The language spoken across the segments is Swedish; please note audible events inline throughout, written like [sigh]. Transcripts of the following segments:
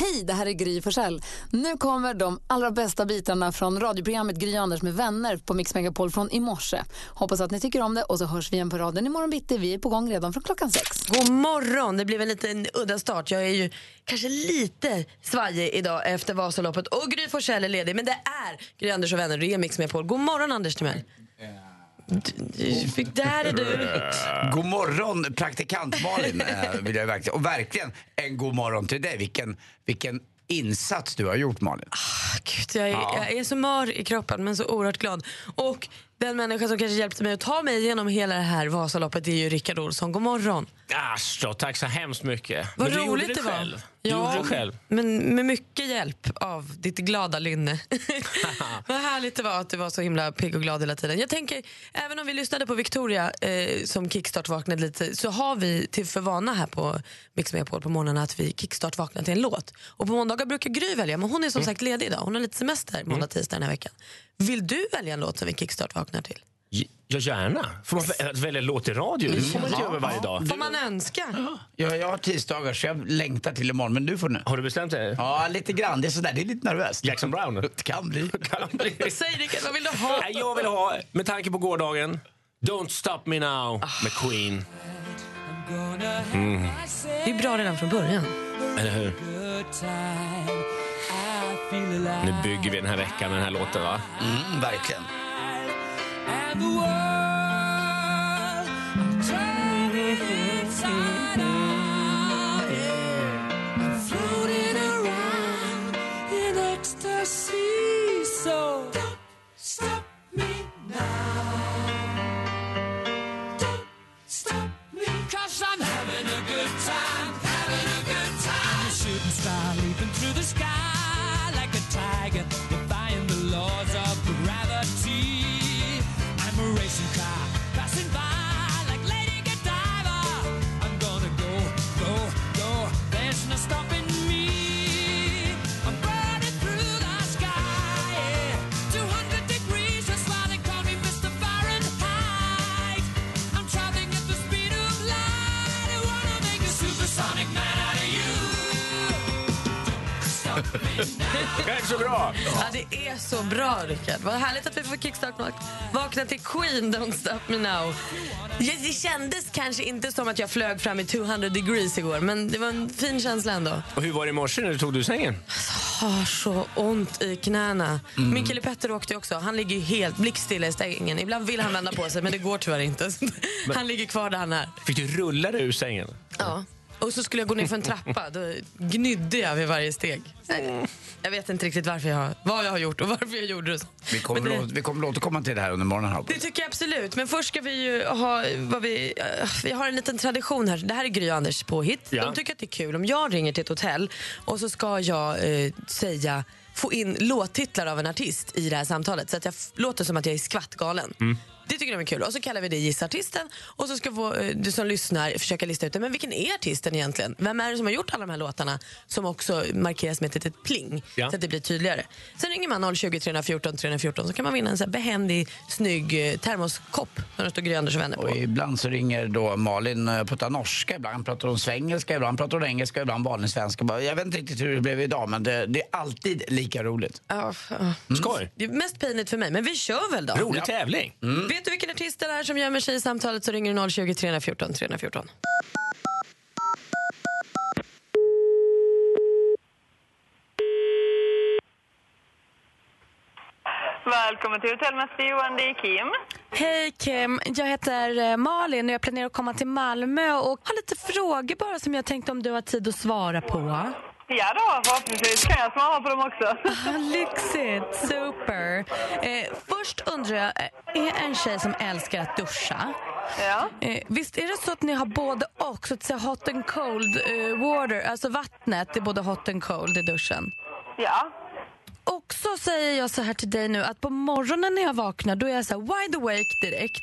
Hej, det här är Gry Forssell. Nu kommer de allra bästa bitarna från radioprogrammet Gry Anders med vänner på Mix Megapol från i morse. Hoppas att ni tycker om det och så hörs vi igen på raden imorgon bitti. Vi är på gång redan från klockan sex. God morgon! Det blev en liten udda start. Jag är ju kanske lite svajig idag efter Vasaloppet och Gry Forssell är ledig. Men det är Gry Anders och vänner, det är Mix Megapol. God morgon Anders Timell. Du fick- Där är du. [laughs] God morgon praktikant Malin. eh, vill jag verkligen. Och verkligen en god morgon till dig. Vilken, vilken insats du har gjort Malin. Gud, jag, är, jag är så mör i kroppen men så oerhört glad. Och den människa som kanske hjälpte mig att ta mig igenom hela det här Vasaloppet är ju Rickard Olsson. God morgon. Asch då, tack så hemskt mycket. Vad roligt det det var. själv. Du gjorde det själv. Men med mycket hjälp av ditt glada lynne. [laughs] Vad härligt det var att du var så himla pigg och glad hela tiden. Jag tänker, även om vi lyssnade på Victoria eh, som kickstart-vaknade lite så har vi till för vana här på Mix Megapol på morgonen att vi kickstart-vaknar till en låt. Och på måndagar brukar Gry välja, men hon är som sagt ledig idag. Hon har lite semester måndag, tisdag den här veckan. Vill du välja en låt som vi kickstart-vaknar till? Ja, gärna. Får man vä- välja låt i radio? Det får man inte göra varje dag. Får man önska? Ja, jag har tisdagar så jag längtar till imorgon. Men du får nu. Har du bestämt dig? Ja, lite grann. Det är sådär. Det är lite nervöst. Jackson Brown? Det kan bli. [laughs] Kan bli. Säg Rickard, vad vill du ha? Nej, Jag vill ha, med tanke på gårdagen, Don't stop me now med Queen. Det är bra redan från början. Eller hur? Nu bygger vi den här veckan med den här låten, va? Mm, verkligen. and the world. I'll turn inside out. Är så bra! Ja, det är så bra, Rickard. Vad härligt att vi får kickstart vakna till Queen, Don't Stop Me Now. Det kändes kanske inte som att jag flög fram i 200 degrees igår, men det var en fin känsla ändå. Och hur var det i morse när du tog du sängen? Har så ont i knäna. Min kille Petter åkte också. Han ligger helt blickstilla i stängen. Ibland vill han vända på sig, men det går tyvärr inte. Han ligger kvar där han är. Fick du rulla dig ur sängen? Ja. Och så skulle jag gå ner för en trappa. Då gnydde jag vid varje steg. Jag vet inte riktigt varför jag, vad jag har gjort och varför jag gjorde det. Vi kommer, det- att, vi kommer att återkomma till det här under morgonen. Här. Det tycker jag absolut. Men först ska vi ju ha vad vi, eh, vi har en liten tradition här. Det här är Gry och Anders påhitt. Ja. De tycker att det är kul om jag ringer till ett hotell och så ska jag eh, säga få in låttitlar av en artist i det här samtalet så att jag låter som att jag är skvattgalen. Det tycker de är kul. Och så kallar vi det Gissa artisten och så ska få, eh, du som lyssnar försöka lista ut det. Men vilken är artisten egentligen? Vem är det som har gjort alla de här låtarna som också markeras med ett litet pling Ja. så att det blir tydligare. Sen ringer man 020 314 314 så kan man vinna en så här behändig, snygg eh, termoskopp när det står Gry Anders och vänner på. Och ibland så ringer då Malin och pratar norska, ibland pratar hon svengelska, ibland pratar hon engelska, ibland vanlig svenska. Jag vet inte riktigt hur det blev idag men det, det är alltid lika roligt. Ja, ja. Skoj! Det är mest pinigt för mig, men vi kör väl då. Rolig tävling. Vet du vilken artist det är som gömmer sig i samtalet så ringer du 020 314 314. Välkommen till Hotellmästare Johan, det är Kim. Hej Kim, jag heter eh, Malin och jag planerar att komma till Malmö och har lite frågor bara som jag tänkte om du har tid att svara på. Ja då, förhoppningsvis kan jag svara på dem också. Ah, Lyxigt, super. Eh, först undrar jag, eh, är en tjej som älskar att duscha? Ja. Eh, visst är det så att ni har både och, så att säga hot and cold eh, water, alltså vattnet är både hot and cold i duschen? Ja. Också säger jag så här till dig nu att på morgonen när jag vaknar då är jag så här wide awake direkt.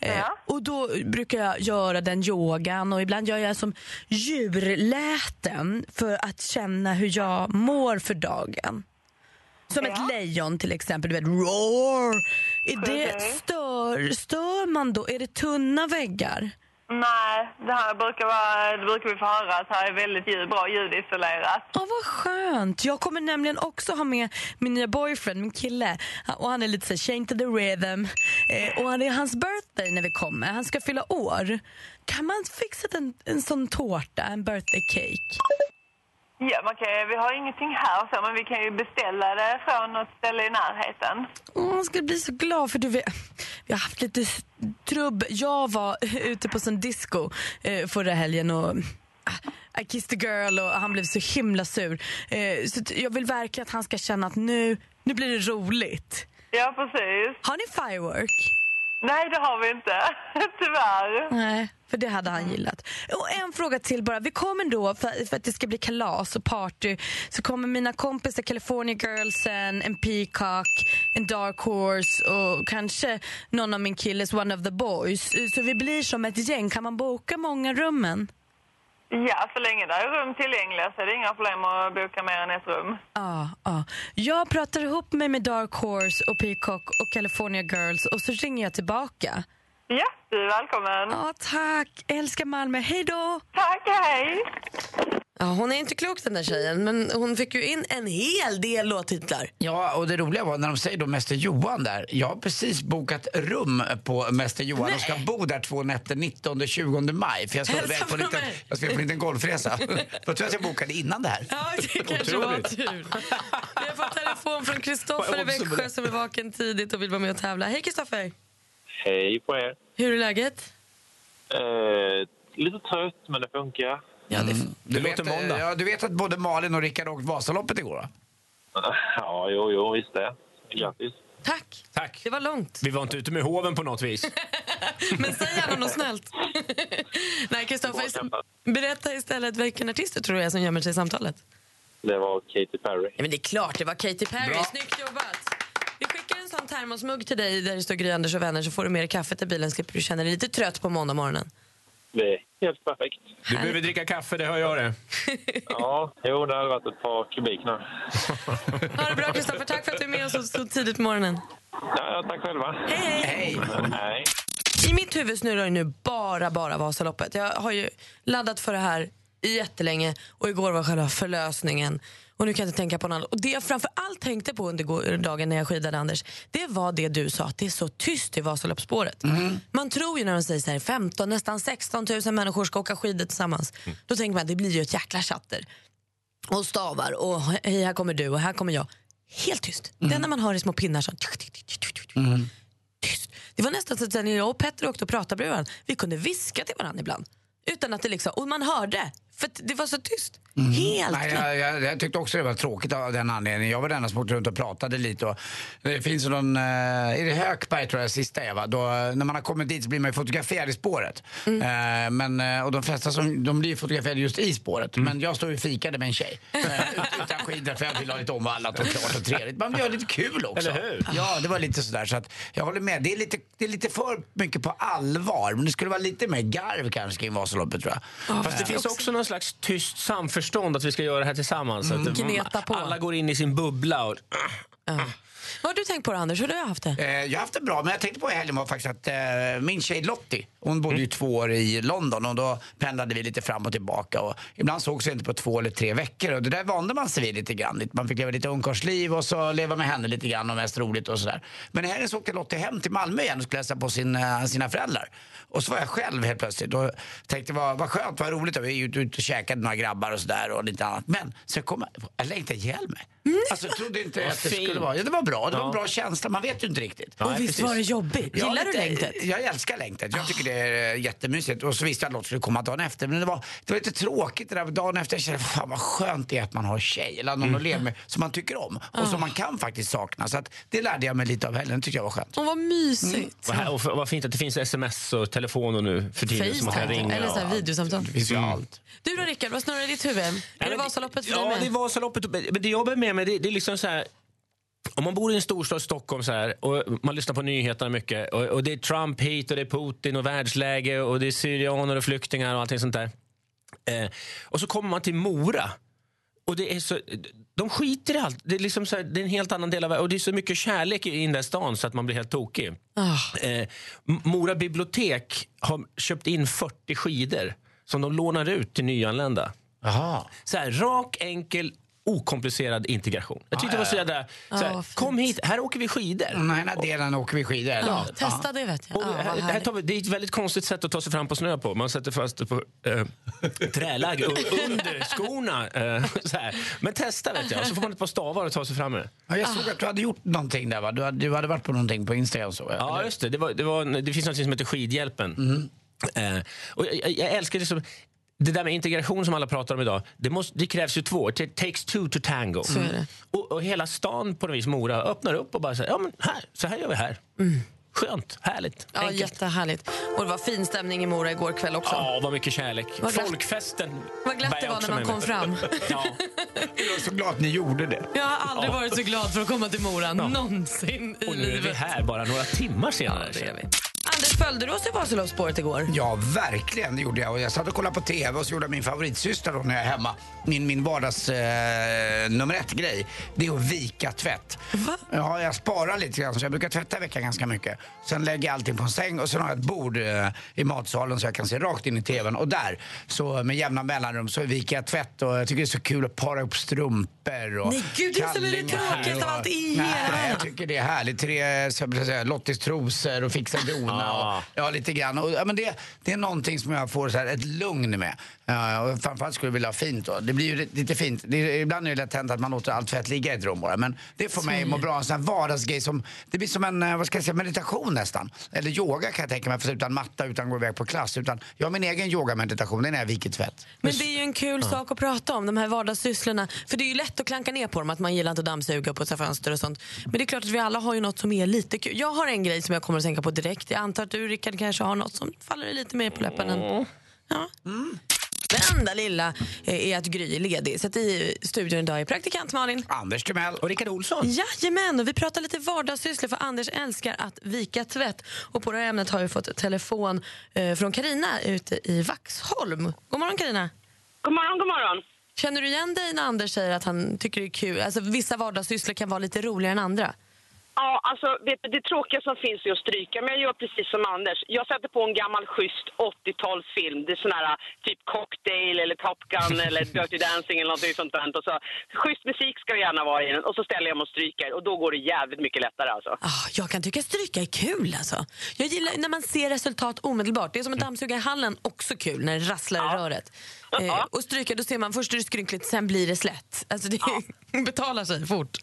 Eh, och då brukar jag göra den yogan och ibland gör jag som djurläten för att känna hur jag mår för dagen. Som ett lejon till exempel, du vet roar. Är det, Precis. stör, stör man då? Är det tunna väggar? Nej, det här brukar, vara, det brukar vi få höra att här är väldigt ljud, bra ljudisolerat. Ja, vad skönt. Jag kommer nämligen också ha med min nya boyfriend, min kille. Och Han är lite så här, change to the rhythm. Eh, och det är hans birthday när vi kommer. Han ska fylla år. Kan man fixa en, en sån tårta, en birthday cake? Ja, man kan, vi har ingenting här så, men vi kan ju beställa det från något ställe i närheten. Åh, jag ska bli så glad för du vet, vi har haft lite trubb. Jag var [laughs] ute på sån disco eh, förra helgen och ah, I kissed a girl och han blev så himla sur. Eh, så jag vill verkligen att han ska känna att nu, nu blir det roligt. Ja, precis. Har ni firework? Nej, det har vi inte. [laughs] Tyvärr. Nej, för det hade han gillat. Och en fråga till bara. Vi kommer då, för, för att det ska bli kalas och party, så kommer mina kompisar California Girlsen, en Peacock, en Dark Horse och kanske någon av min killes One of the Boys. Så vi blir som ett gäng. Kan man boka många rummen? Ja, så länge det är rum tillgängliga så är det inga problem att boka mer än ett rum. Ja, ah. Jag pratar ihop mig med Dark Horse och Peacock och California Girls och så ringer jag tillbaka. Ja, du är välkommen. Ja, tack. Älskar Malmö. Hej då! Tack, hej! Ja, hon är inte klok den där tjejen, men hon fick ju in en hel del låttitlar. Ja, och det roliga var när de säger då Mäster Johan där. Jag har precis bokat rum på Mäster Johan och ska bo där två nätter 19-20 maj. För jag ska iväg på en liten, jag ska på en liten golfresa. [laughs] Då tror jag att jag bokade innan det här. Ja, det kanske var tur. Vi har fått telefon från [laughs] Kristoffer i Växjö som är vaken tidigt och vill vara med och tävla. Hej Kristoffer! Hej på er. Hur är läget? Eh, lite trött, men det funkar. Ja, det Du vet, eh, ja, du vet att både Malin och Rickard åkt Vasaloppet igår va? [laughs] Ja, jo, jo, visst det. Grattis. Tack. Tack. Det var långt. Vi var inte ute med hoven på något vis. [laughs] Men säg gärna något snällt. [laughs] Nej, Kristoffer, berätta istället vilken artist du tror det är som gömmer sig i samtalet. Det var Katy Perry. Ja, men det är klart, det var Katy Perry. Bra. Snyggt jobbat. Vi skickar en sån termosmugg till dig där det står Gry Anders och vänner så får du med dig kaffet i bilen slipper du känna dig lite trött på måndag morgonen. Det är helt perfekt. Du behöver dricka kaffe, det hör jag det. [laughs] Ja, jo, det hade varit ett par kubik nu. [laughs] Ha det bra Kristoffer, tack för att du är med oss så, tidigt på morgonen. Ja, tack själva. Hej, hej. Hej. I mitt huvud snurrar ju nu bara, bara Vasaloppet. Jag har ju laddat för det här jättelänge och igår var själva förlösningen. Och nu kan jag inte tänka på något annat. Och det jag framför allt tänkte på under dagen när jag skidade Anders, det var det du sa, att det är så tyst i Vasaloppsspåret. Man tror ju när de säger så här, 15, nästan 16 000 människor ska åka skidor tillsammans. Då tänker man att det blir ju ett jäkla chatter. Och stavar och hej här kommer du och här kommer jag. Helt tyst. Det enda man hör är små pinnar som det var nästan så att när jag och Petter åkte och pratade bredvid varandra, vi kunde viska till varandra ibland. Utan att det liksom, och man hörde, för det var så tyst. Helt Nej, jag, jag, jag tyckte också det var tråkigt av den anledningen. Jag var den som åkte runt och pratade lite. Och det finns någon, eh, är det Hökberg tror jag sista är va? Då, när man har kommit dit så blir man ju fotograferad i spåret. Eh, men, eh, och de flesta som, de blir fotograferade just i spåret. Men jag står ju och fikade med en tjej. Eh, ut- utan skidor för jag vill ha lite omvallat och klart och trevligt. Man vill göra lite kul också. Eller hur? Ja, det var lite sådär. Så att jag håller med. Det är, lite, det är lite för mycket på allvar. Men det skulle vara lite mer garv kanske kring Vasaloppet tror jag. Fast det finns också någon slags tyst samförstånd att vi ska göra det här tillsammans. Mm. Att Gneta på. Alla går in i sin bubbla. Och, Vad har du tänkt på då, Anders? Hur har du haft det? Eh, jag har haft det bra, men jag tänkte på i helgen var faktiskt att eh, min tjej Lottie, hon bodde ju två år i London och då pendlade vi lite fram och tillbaka och ibland sågs vi inte på två eller tre veckor och det där vande man sig vid lite grann. Man fick leva lite ungkarlsliv och så leva med henne lite grann och mest roligt och sådär. Men i helgen så åkte Lottie hem till Malmö igen och skulle hälsa på sin, eh, sina föräldrar. Och så var jag själv helt plötsligt och tänkte vad, vad skönt, vad roligt. Vi är ju ute och käkade några grabbar och sådär och lite annat. Men så kom jag, jag längtade ihjäl mig. Alltså jag trodde inte att det skulle vara, ja, det var bra, det var Ja. en bra känsla, man vet ju inte riktigt. Ja, och visst var det jobbigt? Ja, Gillar du lite- längtet? Jag älskar längtet. Jag tycker det är jättemysigt. Och så visste jag att Lotta skulle komma dagen efter. Men det var, det var lite tråkigt det där dagen efter. Jag kände, fan vad skönt det är att man har tjej eller någon att leva med som man tycker om. Och som man kan faktiskt sakna. Så att det lärde jag mig lite av helgen. Det tyckte jag var skönt. Åh, vad mysigt. vad, här- och vad fint att det finns sms och telefoner nu för tiden som man kan ringa. eller så här videosamtal. Det finns ju Mm. allt. Du då Rickard, vad snurrar i ditt huvud? Är det Vasaloppet för ja, dig det är med? Vasaloppet. Men det jag bär med mig det, det är liksom så här om man bor i en storstad, Stockholm, så här, och man lyssnar på nyheterna mycket och, och det är Trump hit och det är Putin och världsläge och det är syrianer och flyktingar och allting sånt där. Eh, och så kommer man till Mora. Och det är så, de skiter i allt. Det är, liksom så här, det är en helt annan del av världen. Och det är så mycket kärlek i den där stan så att man blir helt tokig. Eh, M- Mora bibliotek har köpt in 40 skidor som de lånar ut till nyanlända. Så här, rak, enkel, okomplicerad integration. Jag tyckte Ah, det var så ja. jädra... Så här, Ja, vad fint. kom hit, här åker vi skidor. Den här delen åker vi skidor. Ja, testa det vet jag. Och vad här, här vi, det är ett väldigt konstigt sätt att ta sig fram på snö på. Man sätter fast det på eh, träläge och [laughs] under skorna. Eh. Men testa vet jag, så får man ett par stavar och ta sig fram med. Ja, jag såg att du hade gjort någonting där va? Du hade, du hade varit på någonting på Instagram så jag. Ja, just det. Det, var, det, var, det finns något som heter Skidhjälpen. Eh, och jag, jag älskar det som... Det där med integration som alla pratar om idag, det, måste, det krävs ju två. It takes two to tango. Det. Och, och hela stan på något vis, Mora, öppnar upp och bara säger ja men här, så här gör vi här. Skönt, härligt, Ja, enkelt. jättehärligt. Och det var fin stämning i Mora igår kväll också. Ja, vad mycket kärlek. Vad glatt- Folkfesten Vad glatt det var när man med kom mig. fram. [laughs] Ja. [laughs] Jag är så glad att ni gjorde det. Jag har aldrig varit så glad för att komma till Mora någonsin i Och nu är vi livet. här bara några timmar senare. Ja, det är vi. Anders, följde du oss i Vasaloppsspåret igår? Ja, verkligen. Det gjorde jag. Och jag satt och kollade på TV och så gjorde min favoritsyster då när jag är hemma. Min, min vardags eh, nummer ett-grej. Det är att vika tvätt. Va? Ja, jag sparar lite grann så jag brukar tvätta i veckan ganska mycket. Sen lägger jag allting på en säng och sen har jag ett bord eh, i matsalen så jag kan se rakt in i TVn. Och där, så med jämna mellanrum, så viker jag tvätt och jag tycker det är så kul att para upp strumpor och Nej, gud, det är det tråkigaste av allt i Nej, jag tycker det är härligt. Tre, så jag säga, Lottis trosor och fixa [laughs] och Ja. Och, ja, lite grann. Och, ja, men det, det är någonting som jag får så här, ett lugn med. Ja, och framförallt skulle jag vilja ha fint då. Det blir ju lite fint. Det är, ibland är det lätt hänt att man låter allt tvätt ligga i ett rum bara. Men det får mig må bra. En sån här vardagsgrej som, det blir som en, eh, vad ska jag säga, meditation nästan. Eller yoga kan jag tänka mig, fast utan matta, utan gå iväg på klass. Utan jag har min egen yogameditation, det är när jag viker tvätt. Men det är ju en kul sak att prata om, de här vardagssysslorna. För det är ju lätt att klanka ner på dem, att man gillar inte att dammsuga och putsa fönster och sånt. Men det är klart att vi alla har ju något som är lite kul. Jag har en grej som jag kommer att tänka på direkt. Jag antar att du Rickard kanske har något som faller lite mer på läppen än... Ja. Det enda lilla eh, är att Gry är ledig. Så att i studion idag är praktikant Malin. Anders Timell. Och Rickard Olsson. Jajamän, och vi pratar lite vardagssysslor för Anders älskar att vika tvätt. Och på det här ämnet har vi fått telefon eh, från Karina ute i Vaxholm. God morgon Karina. God morgon, god morgon. Känner du igen dig när Anders säger att han tycker det är kul? Alltså vissa vardagssysslor kan vara lite roligare än andra. Ja, alltså du, det tråkiga som finns är att stryka, men jag gör precis som Anders. Jag sätter på en gammal schysst 80-talsfilm. Det är sån här typ Cocktail eller Top Gun [laughs] eller Dirty Dancing eller något sånt där. Och så, schysst musik ska det gärna vara i den och så ställer jag mig och stryker och då går det jävligt mycket lättare alltså. Ah, jag kan tycka stryka är kul alltså. Jag gillar när man ser resultat omedelbart. Det är som att dammsuga i hallen, också kul när det rasslar i röret. Eh, och stryka, då ser man först är det skrynkligt, sen blir det slätt. Alltså det [laughs] betalar sig fort.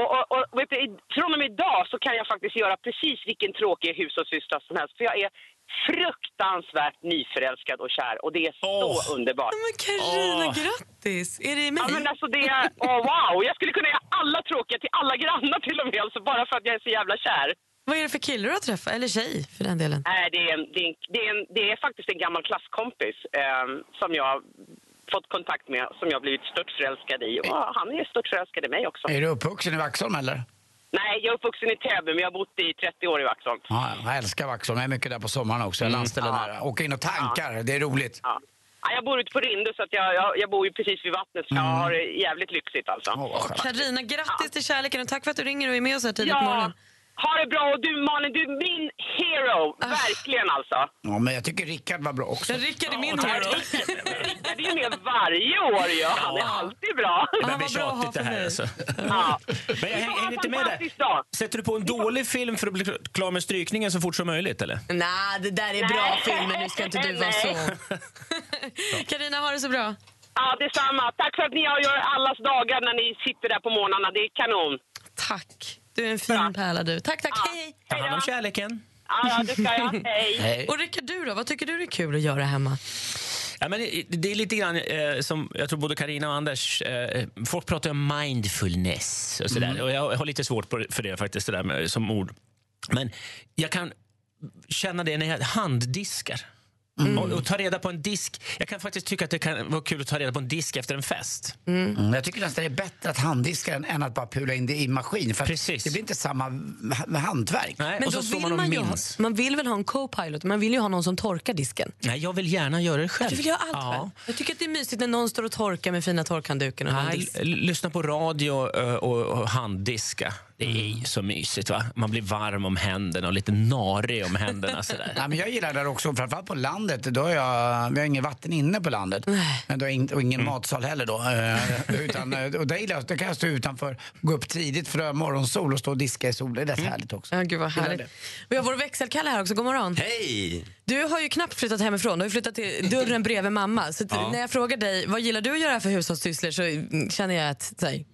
Och, och, och vet du, i- från och med idag så kan jag faktiskt göra precis vilken tråkig hushållssyssla som helst. För jag är fruktansvärt nyförälskad och kär och det är så underbart. Men Carina, grattis! Är det mig? Ja, men alltså det är, åh wow! Jag skulle kunna göra alla tråkiga till alla grannar till och med, alltså bara för att jag är så jävla kär. Vad är det för kille du har träffat? Eller tjej för den delen? Nej, det är, en, det, är en, det, är en, det är faktiskt en gammal klasskompis eh, som jag fått kontakt med, som jag blivit störtförälskad i. Och han är störtförälskad i mig också. Är du uppvuxen i Vaxholm eller? Nej, jag är uppvuxen i Täby, men jag har bott i 30 år i Vaxholm. Ja, jag älskar Vaxholm. Jag är mycket där på sommaren också. Jag landställer Ja. nära. Åker in och tankar. Det är roligt. Ja. Ja, jag bor ute på Rinde, så att jag, jag, jag bor ju precis vid vattnet, så jag har det jävligt lyxigt alltså. Carina, grattis till kärleken och tack för att du ringer och är med oss här tidigt på Ja, morgonen. Ha det bra. Och du Malin, du är min hero. Verkligen alltså. Ja, men jag tycker Rickard var bra också. Rickard är min tack. hero. [laughs] Rickard är ju med varje år ju. Han är alltid bra. Det börjar bli tjatigt det här alltså. Ja. [laughs] Men jag hänger inte med där. Sätter du på en dålig film för att bli klar med strykningen så fort som möjligt eller? Nej, det där är bra film, men nu ska inte du vara så. [laughs] Carina, ha det så bra. Ja, detsamma. Tack för att ni gör allas dagar när ni sitter där på morgnarna. Det är kanon. Tack. Du är en fin pärla du. Tack, tack. Hej, Ta hand om kärleken. Ja, ja, det ska jag. [laughs] Hej. Hej. Och Rickard, du då? Vad tycker du är kul att göra hemma? Ja, men det, det är lite grann eh, som jag tror både Karina och Anders, eh, folk pratar om mindfulness och sådär. Mm. Och jag har lite svårt för det faktiskt, det där med, som ord. Men jag kan känna det när jag handdiskar. Och, och ta reda på en disk. Jag kan faktiskt tycka att det kan vara kul att ta reda på en disk efter en fest. Mm. Jag tycker nästan det är bättre att handdiska den än att bara pula in det i maskin. För Precis. det blir inte samma hantverk. Nej, Men och då så vill man man, ju man vill väl ha en co-pilot, man vill ju ha någon som torkar disken. Nej, jag vill gärna göra det själv. Du vill göra allt ja. Jag tycker att det är mysigt när någon står och torkar med fina torkhandduken och Nej, lyssna på radio och, och handdiska. Det är Mm. ju så mysigt. va? Man blir varm om händerna och lite narig om händerna. Sådär. [laughs] Ja, men jag gillar det där också, framförallt på landet. Då har jag, vi har inget vatten inne på landet. Men då har in, och ingen Mm. matsal heller då. Eh, utan, eh, och där gillar jag, då kan jag stå utanför, gå upp tidigt för är morgonsol och stå och diska i solen. Det är rätt härligt också. Ja, gud vad härligt. Vi har vår växelkalle här också, god morgon. Hej! Du har ju knappt flyttat hemifrån, du har flyttat till dörren bredvid mamma. Så Ja. när jag frågar dig, vad gillar du att göra för hushållssysslor så mm, känner jag att här,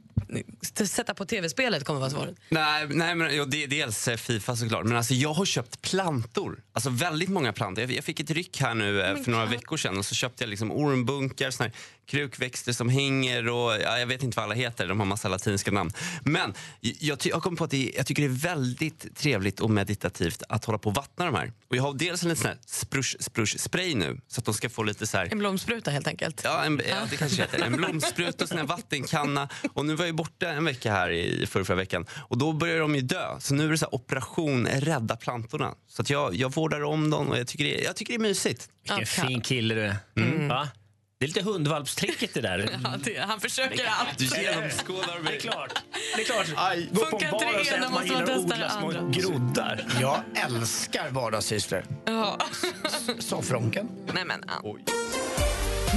sätta på tv-spelet kommer vara svaret. Nej, nej men, jo, det är dels eh, Fifa såklart, men alltså, jag har köpt plantor. Alltså väldigt många plantor. Jag, fick ett ryck här nu eh, för några veckor sedan och så köpte jag liksom ormbunkar, såna krukväxter som hänger och ja, jag vet inte vad alla heter, de har massa latinska namn. Men jag, jag kom på att det, jag tycker det är väldigt trevligt och meditativt att hålla på och vattna de här. Och jag har dels en liten sån här sprush, sprush spray nu så att de ska få lite så här En blomspruta helt enkelt. Ja, en, ja, det kanske heter. En blomspruta och en vattenkanna. Och nu var jag borta en vecka här i förra, förra veckan och då börjar de ju dö. Så nu är det så operation rädda plantorna. Så att jag, jag vårdar om dem och jag tycker det, jag tycker det är mysigt. Vilken fin kille du är. Mm. Va? Det är lite hundvalpstricket det där. [laughs] Ja, det, han försöker allt. Du genomskådar mig. Det är klart. Det är klart. [laughs] Aj, Gå på Funkar en bar inte och det säga att man gillar att odla det små groddar. Jag älskar vardagssysslor. Ja. Soffronken. Nej, men.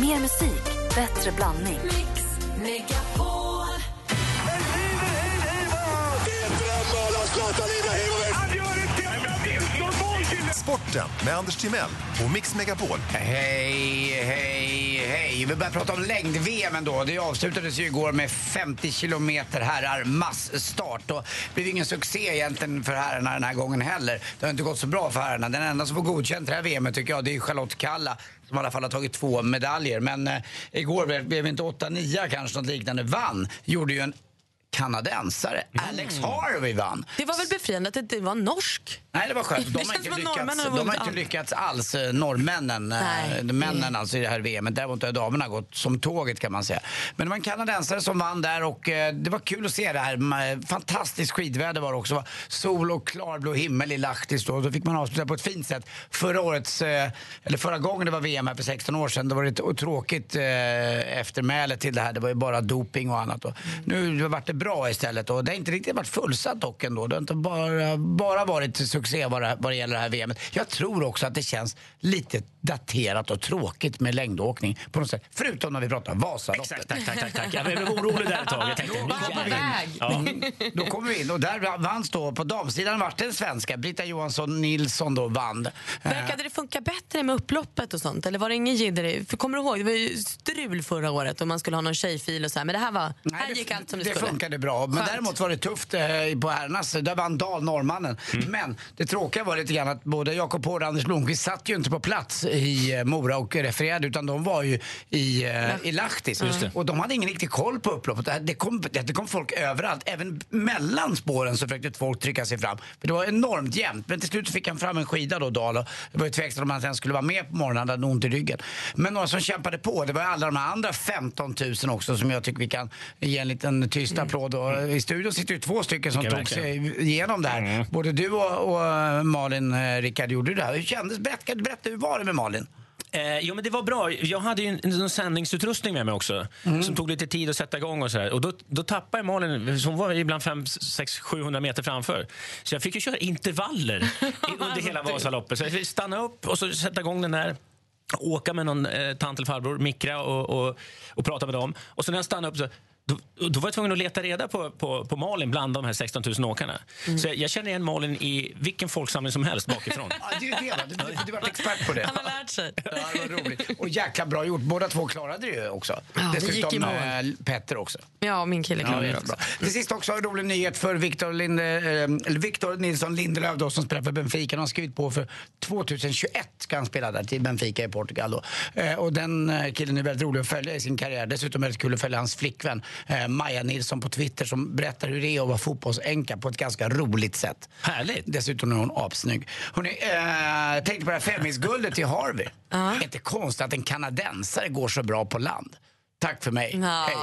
Mer musik, bättre blandning. Sporten med Anders Timell och Mix Megapol. Hej, hej, hej. Vi börjar prata om längd-VM ändå. Det avslutades ju igår med 50 kilometer herrar massstart. Och det blev ingen succé egentligen för herrarna den här gången heller. Det har inte gått så bra för herrarna. Den enda som får godkänt det här VMet tycker jag det är Charlotte Kalla som i alla fall har tagit två medaljer. Men eh, igår blev blev inte 8-9 kanske något liknande. Vann gjorde ju en kanadensare. Alex Harvey vann. Det var väl befriande att det inte var norsk? Nej, det var skönt. [laughs] De har inte lyckats, de har inte lyckats alls, eh, norrmännen. eh, Nej. de Männen alltså i det här VMet. Däremot har damerna gått som tåget kan man säga. Men det var en kanadensare som vann där och eh, det var kul att se det här. Fantastiskt skidväder var det också. Sol och klarblå himmel i Lahtis då. Då fick man avsluta på ett fint sätt. Förra årets, eller förra gången det var VM här för 16 år sedan, då var det ett tråkigt eftermäle till det här. Det var ju bara doping och annat. Och nu vart det bra istället och det har inte riktigt varit fullsatt dock ändå. Det har inte bara, bara varit succé vad det, vad det gäller det här VMet. Jag tror också att det känns lite daterat och tråkigt med längdåkning på något sätt. Förutom när vi pratar Vasaloppet. Exakt, tack, tack, tack, tack. Jag blev orolig där ett tag. Jag tänkte, jävlar. [laughs] Då kommer vi in och där vanns då på damsidan vart det en svenska. Britta Johansson Nilsson då vann. Verkade det funka bättre med upploppet och sånt? Eller var det ingen jidder? För kommer du ihåg, det var ju strul förra året och man skulle ha någon tjejfil och så här. Men det här var, här gick allt som det, det skulle. funkade bra. Men Skönt. däremot var det tufft eh, på herrarnas. Där vann Dahl, norrmannen. Mm. Men det tråkiga var lite grann att både Jakob Hård och Anders Blomqvist satt ju inte på plats i eh, Mora och refererade utan de var ju i, eh, i Lahtis. Det. Och de hade ingen riktig koll på upploppet. Det- Det kom, det kom folk överallt. Även mellan spåren så försökte folk trycka sig fram. För det var enormt jämnt. Men till slut fick han fram en skida då, Dahl. Och det var ju tveksamt om han sen skulle vara med på morgonen. Han hade ont i ryggen. Men några som kämpade på, det var alla de här andra 15 000 också som jag tycker vi kan ge en liten tyst applåd. Och I studion sitter ju två stycken som tog sig igenom det här. Både du och, och eh, Malin, eh, Rickard, gjorde det här. Hur kändes Berätta, berätta, hur var det med Malin? Eh, jo, men det var bra. Jag hade ju en, en sändningsutrustning med mig också som tog lite tid att sätta igång. och så här. Och då, då tappade jag Malin, som var ibland 5, 6, 700 meter framför. Så jag fick ju köra intervaller [laughs] under hela Vasaloppet. Så jag fick stanna upp och så sätta igång den där åka med någon eh, tant eller farbror, mikra och, och, och prata med dem. Och så när jag stannade upp så då, då var jag tvungen att leta reda på, på, på Malin bland de här 16 000 åkarna. Så jag, jag känner igen Malin i vilken folksamling som helst bakifrån. [laughs] Ja, det är ju det, va? du, du, du varit expert på det. Han har lärt sig. Ja, det var roligt. Och jäkla bra gjort. Båda två klarade det ju också. Ja, det gick eh, Petter också. Ja, min kille Ja, klarade det det också. Till sist också en rolig nyhet för Victor, Linde, eh, eller Victor Nilsson Lindelöf då, som spelar för Benfica. Han har skrivit på för 2021 ska han spela där till Benfica i Portugal. Då. Eh, och den eh, killen är väldigt rolig att följa i sin karriär. Dessutom är det kul att följa hans flickvän eh, Maja Nilsson på Twitter som berättar hur det är att vara fotbollsänka på ett ganska roligt sätt. Härligt. Dessutom är hon apsnygg. Hörrni, eh, jag tänkte på det här femmisguldet i Harvey. Är inte konstigt att en kanadensare går så bra på land. Tack för mig. Hej.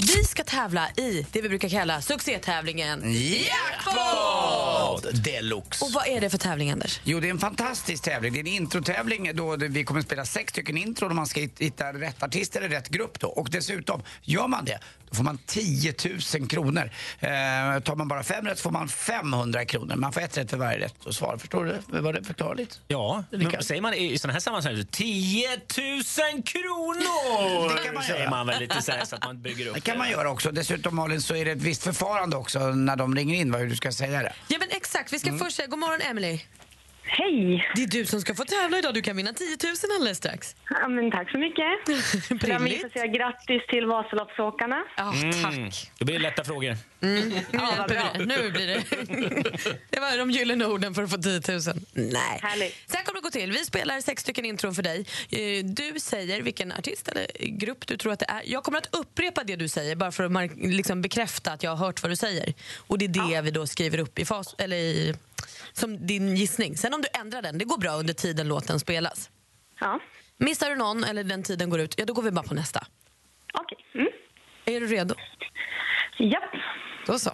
Vi ska tävla i det vi brukar kalla succétävlingen Jackpot deluxe. Och vad är det för tävling, Anders? Jo, det är en fantastisk tävling. Det är en introtävling då vi kommer att spela sex stycken intro och man ska hit- hitta rätt artist eller rätt grupp då. Och dessutom, gör man det, då får man 10 000 kronor. Eh, tar man bara fem rätt får man 500 kronor. Man får ett rätt för varje rätt och svar. Förstår du? Var det förklarligt? Ja, men säger man i sådana här sammanhang 10 000 kronor! [laughs] Det kan man säger göra. man väl lite så, här, så att man bygger upp Det kan man göra också. Dessutom Malin så är det ett visst förfarande också när de ringer in vad- hur du ska säga det. Ja men exakt, vi ska Mm. först säga god morgon Emily. Hej! Det är du som ska få tävla idag, du kan vinna 10 000 alldeles strax. Ja, men tack så mycket. [laughs] Jag minst säga grattis till Vasaloppsåkarna. Ja, Mm. Då blir det lätta frågor. Mm. Ja. Nu blir det. [laughs] det var de gyllene orden för att få 10 000. Nej. Härligt. Så här kommer det gå till. Vi spelar sex stycken intron för dig. Eh, Du säger vilken artist eller grupp du tror att det är. Jag kommer att upprepa det du säger bara för att liksom bekräfta att jag har hört vad du säger. Och Det är det vi då skriver upp i fas, eller i, som din gissning. Sen om du ändrar den, det går bra under tiden låten spelas. Ja. Missar du någon eller den tiden går ut, ja då går vi bara på nästa. Okej. Mm. Är du redo? Japp. Då så.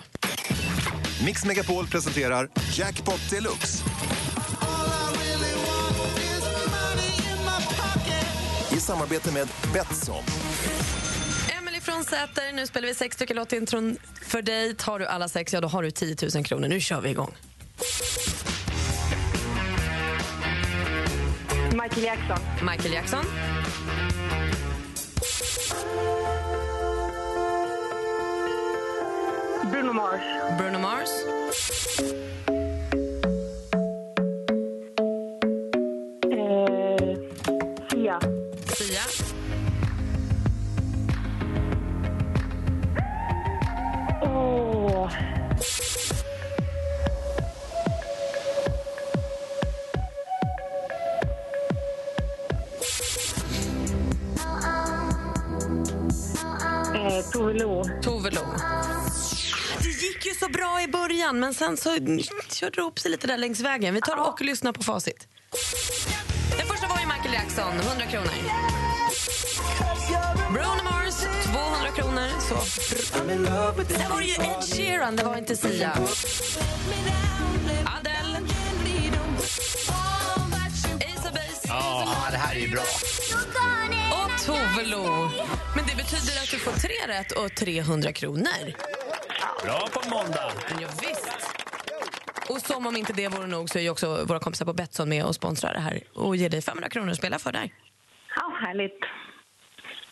Mix Megapol presenterar Jackpot Deluxe. I samarbete med Betsson. Emily från Säter, nu spelar vi sex stycken låtintron för dig. Tar du alla sex, ja då har du 10 000 kronor. Nu kör vi igång. Michael Jackson. Michael Jackson. Bruno Mars. Bruno Mars. Lo. Tove Lo. Det gick ju så bra i början, men sen så körde det ihop sig lite där längs vägen. Vi tar och lyssnar på facit. Den första var ju Michael Jackson, 100 kronor. Bruno Mars, 200 kronor. Så. Sen var det ju Ed Sheeran, det var inte Sia. Adele. Ace of Base. Ja, det här är ju bra. Och Tove Lo. Det betyder att du får tre rätt och 300 kronor. Bra på måndag. Ja, visst. Och som om inte det vore nog så är ju också våra kompisar på Betsson med och sponsrar det här och ger dig 500 kronor att spela för där. Ja, härligt.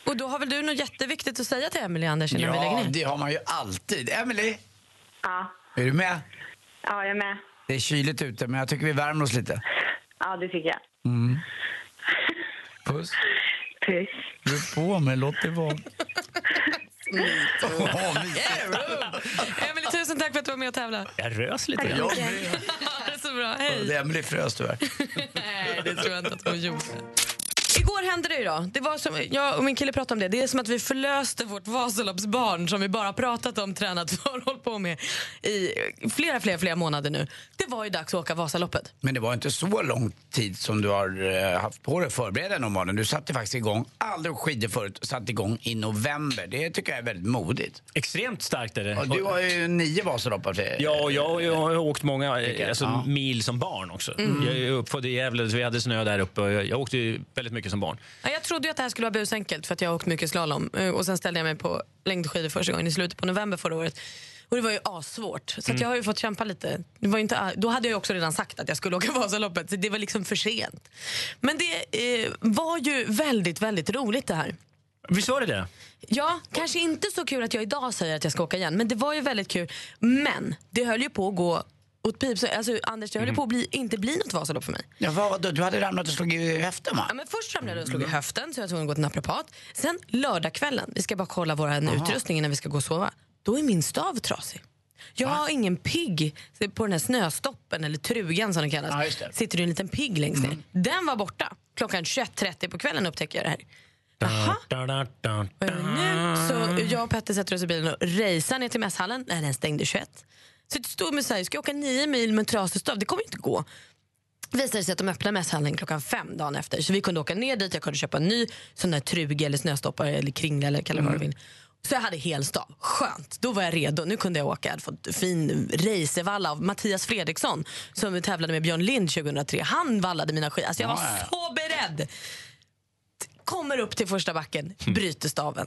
Och då har väl du något jätteviktigt att säga till Emily Anders innan vi lägger Ja, ner? det har man ju alltid. Emily, Ja. är du med? ja, jag är med. Det är kyligt ute, men jag tycker vi värmer oss lite. Ja, det tycker jag. Mm. [laughs] Puss. Puss. Du på mig, låt det vara. Emily, tusen tack för att du var med och tävlade. Jag rös lite Jag grann. med. det är så bra. Hej. Det är Emily frös tyvärr. [laughs] Nej, det tror jag inte att hon gjorde. Igår hände det ju då. Det var som, jag och min kille pratade om det. Det är som att vi förlöste vårt Vasaloppsbarn som vi bara pratat om, tränat för [laughs] och hållit på med i flera, flera, flera månader nu. Det var ju dags att åka Vasaloppet. Men det var inte så lång tid som du har eh, haft på dig att förbereda normalen. Du satte faktiskt igång, aldrig skidor förut, satte igång i november. Det tycker jag är väldigt modigt. Extremt starkt är det. Och du har ju nio Vasalopp. Ja, och jag, jag har åkt många alltså, Ja. mil som barn också. Mm. Jag är uppfödd i Gävle, vi hade snö där uppe. Jag, jag åkte ju väldigt mycket som barn. Ja, jag trodde att det här skulle vara busenkelt för att jag har åkt mycket slalom. Eh, Och sen ställde jag mig på längdskidor första gången i slutet på november förra året. Och det var ju assvårt. Så Mm. jag har ju fått kämpa lite. Det var inte, då hade jag ju också redan sagt att jag skulle [laughs] åka Vasaloppet. Så det var liksom för sent. Men det eh, var ju väldigt, väldigt roligt det här. Visst var det det? Ja, kanske inte så kul att jag idag säger att jag ska åka igen. Men det var ju väldigt kul. Men det höll ju på att gå åt pip. Så, Alltså, Anders, det höll ju på att bli, inte bli något Vasalopp för mig. Ja, vad, du, du hade ramlat och slagit i höften va? Ja, men först ramlade jag och slog i höften så jag var tvungen att gå till naprapat. Sen lördagskvällen, vi ska bara kolla vår utrustning innan vi ska gå och sova. Då är min stav trasig. Jag har ingen pigg på den här snöstoppen, eller trugan som det kallas. Ja, det. Sitter det en liten pigg längst ner. Den var borta. Klockan 21.30 på kvällen upptäcker jag det här. Da, Nu, så jag och Petter sätter oss i bilen och racear ner till mässhallen. Nej, den stängde 21. Så det stod med så här, ska jag åka nio mil med en trasig stav? Det kommer inte gå. Visade sig att de öppnade mässhallen klockan fem dagen efter. Så vi kunde åka ner dit, jag kunde köpa en ny sån där truge eller snöstoppare eller kringla eller kalla vad du vill. Så jag hade helstav. Skönt, då var jag redo. Nu kunde jag åka. Jag hade fått fin racervalla av Mattias Fredriksson som tävlade med Björn Lind 2003. Han vallade mina skidor. Alltså jag var så beredd. Kommer upp till första backen, bryter staven.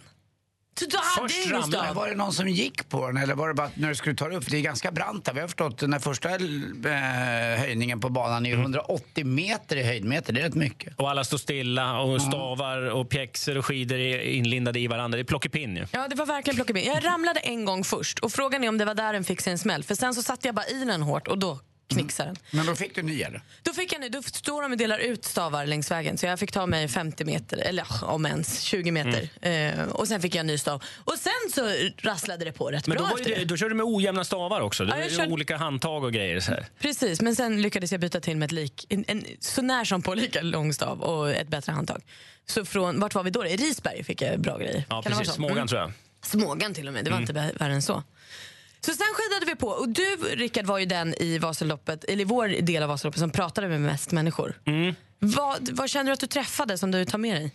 Hade jag ingen stav. Var det någon som gick på den eller var det bara att när du skulle ta det upp? För det är ganska brant där. Vi har förstått den första eh, höjningen på banan är ju 180 meter i höjdmeter. Det är rätt mycket. Och alla står stilla och stavar och pjäxor och skidor är inlindade i varandra. Det är plockepinn ju. Ja, det var verkligen plockepinn. Jag ramlade en gång först och frågan är om det var där den fick sig en smäll. För sen så satte jag bara i den hårt och då knixade den. Men då fick du ny eller? Då fick jag då står de och delar ut stavar längs vägen så jag fick ta mig 50 meter, eller om ens 20 meter. Eh, och sen fick jag en ny stav. Och sen så rasslade det på rätt Men bra då, det, det. då körde du med ojämna stavar också. Det Ja, körde- olika handtag och grejer. Så här. Precis, men sen lyckades jag byta till med ett lik, en, en, så när som på lika lång stav och ett bättre handtag. Så från, vart var vi då? I Risberg fick jag bra grejer. Ja, Kan precis. så? Smågan Mm. tror jag. Smågan till och med, det var Mm. inte vä- värre än så. Så sen skidade vi på och du Rickard var ju den i Vasaloppet, eller i vår del av Vasaloppet som pratade med mest människor. Mm. Vad, vad känner du att du träffade som du tar med dig?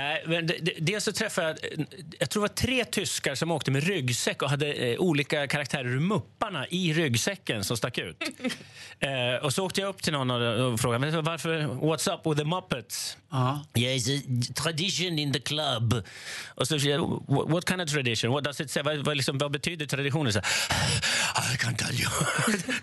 Det- Dels så träffade jag, jag tror det var tre tyskar som åkte med ryggsäck och hade eh, olika karaktärer ur Mupparna i ryggsäcken som stack ut. [laughs] eh, och så åkte jag upp till någon och, och frågade "Men varför, what's up with the Muppets? Yeah, it's a tradition in the club. Och så, jag, what, kind of tradition? What does it say? Vad, vad, liksom, vad betyder traditionen? Så, I can tell you.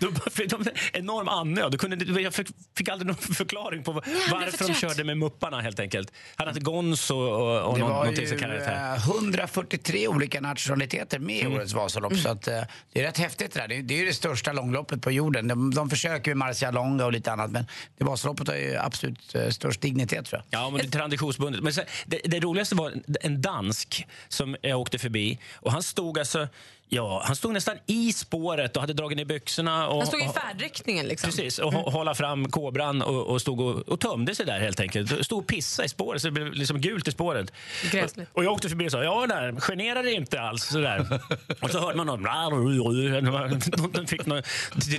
[laughs] de de enorm andnöd. Kunde- Jag fick, fick aldrig någon förklaring på varför de körde med Mupparna helt enkelt. Han hade Gonzo och, och det någon, någonting som kallades här. eh, 143 olika nationaliteter med i årets Vasalopp. Så att, eh, det är rätt häftigt det där. Det är, det är ju det största långloppet på jorden. De, de försöker med Marcialonga och lite annat men det Vasaloppet har ju absolut eh, störst dignitet tror jag. Ja, men det är traditionsbundet. Men sen, det, det roligaste var en dansk som jag åkte förbi. Och Han stod alltså, ja, han stod nästan i spåret och hade dragit ner byxorna. Och, Han stod i färdriktningen liksom. Precis, och mm. hålla fram kobran och, och stod och, och tömde sig där helt enkelt. Stod och pissade i spåret så det blev liksom gult i spåret. Gräsligt. Och, och jag åkte förbi och sa, ja där, genera dig inte alls. Sådär. [laughs] och så hörde man någon, någon [laughs] fick någon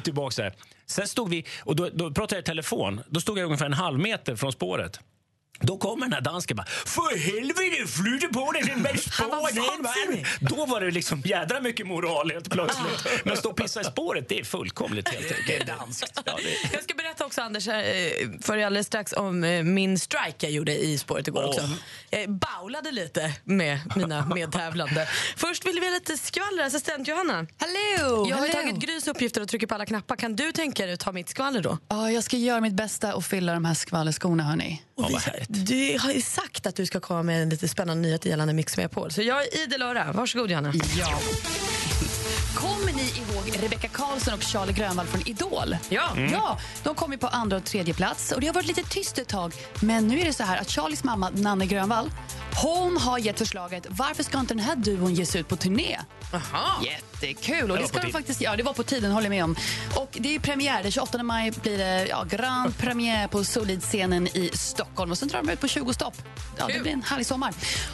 tillbaka där. Sen stod vi, och då, då pratade jag i telefon. Då stod jag ungefär en halv meter från spåret. Då kommer den här dansken bara För helvete, flytta på dig den med spåren! Då var det liksom jädra mycket moral helt plötsligt. Men stå och pissa i spåret, det är fullkomligt helt enkelt. Det är danskt. Ja, det, Jag ska berätta också Anders, eh, för alldeles strax om eh, min strike jag gjorde i spåret igår också. Jag baulade lite med mina medtävlande. Först vill vi ha lite skvaller. Assistent Johanna. Hallå! Jag har Hallå. tagit Grys uppgifter och trycker på alla knappar. Kan du tänka dig att ta mitt skvaller då? Ja, jag ska göra mitt bästa och fylla de här skvallerskorna, hörni. Och vi, du har ju sagt att du ska komma med en lite spännande nyhet gällande Mix Megapol. Så jag är idel öra. Varsågod Johanna. Ja. Kommer ni ihåg Rebecca Karlsson och Charlie Grönvall från Idol? Ja. Mm. ja de kom ju på andra och tredje plats och det har varit lite tyst ett tag. Men nu är det så här att Charlies mamma Nanne Grönvall hon har gett förslaget varför ska inte den här duon ge sig ut på turné? Aha. Jättekul! Och Det ska de faktiskt, ja, det var på tiden, håller med om. Och det är premiär, den 28 maj blir det ja, grand [laughs] premiär på Solid-scenen i Stockholm. Och sen drar de ut på 20 stopp. Ja, det blir en härlig sommar.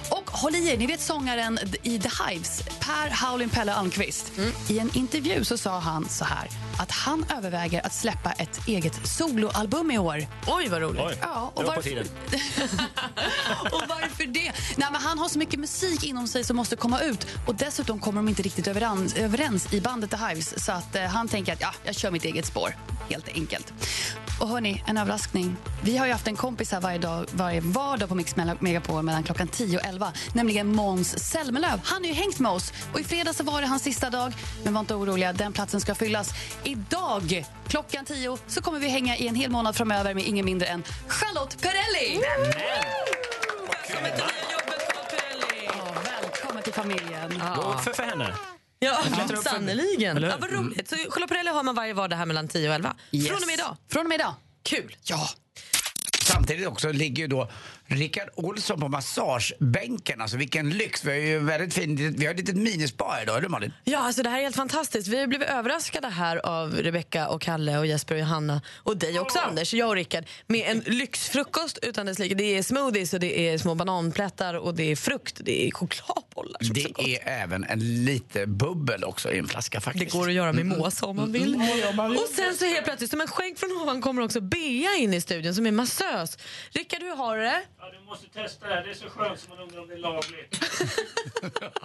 Och håll i er, ni vet sångaren i The Hives, Per Howlin' Pelle Almqvist. I en intervju så sa han så här att han överväger att släppa ett eget soloalbum i år. Oj, vad roligt. Oj, Ja, och varför- [laughs] och varför det? Nej, men han har så mycket musik inom sig som måste komma ut. Och Dessutom kommer de inte riktigt överens, överens i bandet The Hives. Så att, eh, han tänker att ja, jag kör mitt eget spår, helt enkelt. Och hörni, en överraskning. Vi har ju haft en kompis här varje, dag, varje vardag på Mix Megapol mellan klockan 10 och 11. Nämligen Måns Zelmerlöw. Han har ju hängt med oss. Och I fredags så var det hans sista dag. Men var inte oroliga, den platsen ska fyllas. Idag klockan 10 så kommer vi hänga i en hel månad framöver med ingen mindre än Charlotte Perrelli! Ja, välkommen till familjen. Gå upp för, för henne. Ja, sannerligen. Ja, vad roligt. Så Charlotte Perrelli har man varje vardag här mellan 10 och 11. Yes. Från och med idag. Från och med idag. Kul. Ja. samtidigt också ligger ju då Rickard Olsson på massagebänken. Alltså vilken lyx. Vi har ju väldigt fin, vi har ett litet minispa idag, eller Malin? Ja, alltså det här är helt fantastiskt. Vi har blivit överraskade här av Rebecca och Kalle och Jesper och Johanna och dig också Anders, jag och Rickard med en lyxfrukost utan dess like. Det är smoothies och det är små bananplättar och det är frukt, det är chokladbollar. Det är även en lite bubbel också i en flaska faktiskt. Det går att göra med måsa om man vill. Mm. Och sen så helt plötsligt, som en skänk från ovan, kommer också Bea in i studion som är massös. Rickard, hur har du det? Ja, du måste testa det här. Det är så skönt som man undrar om det är lagligt. [laughs]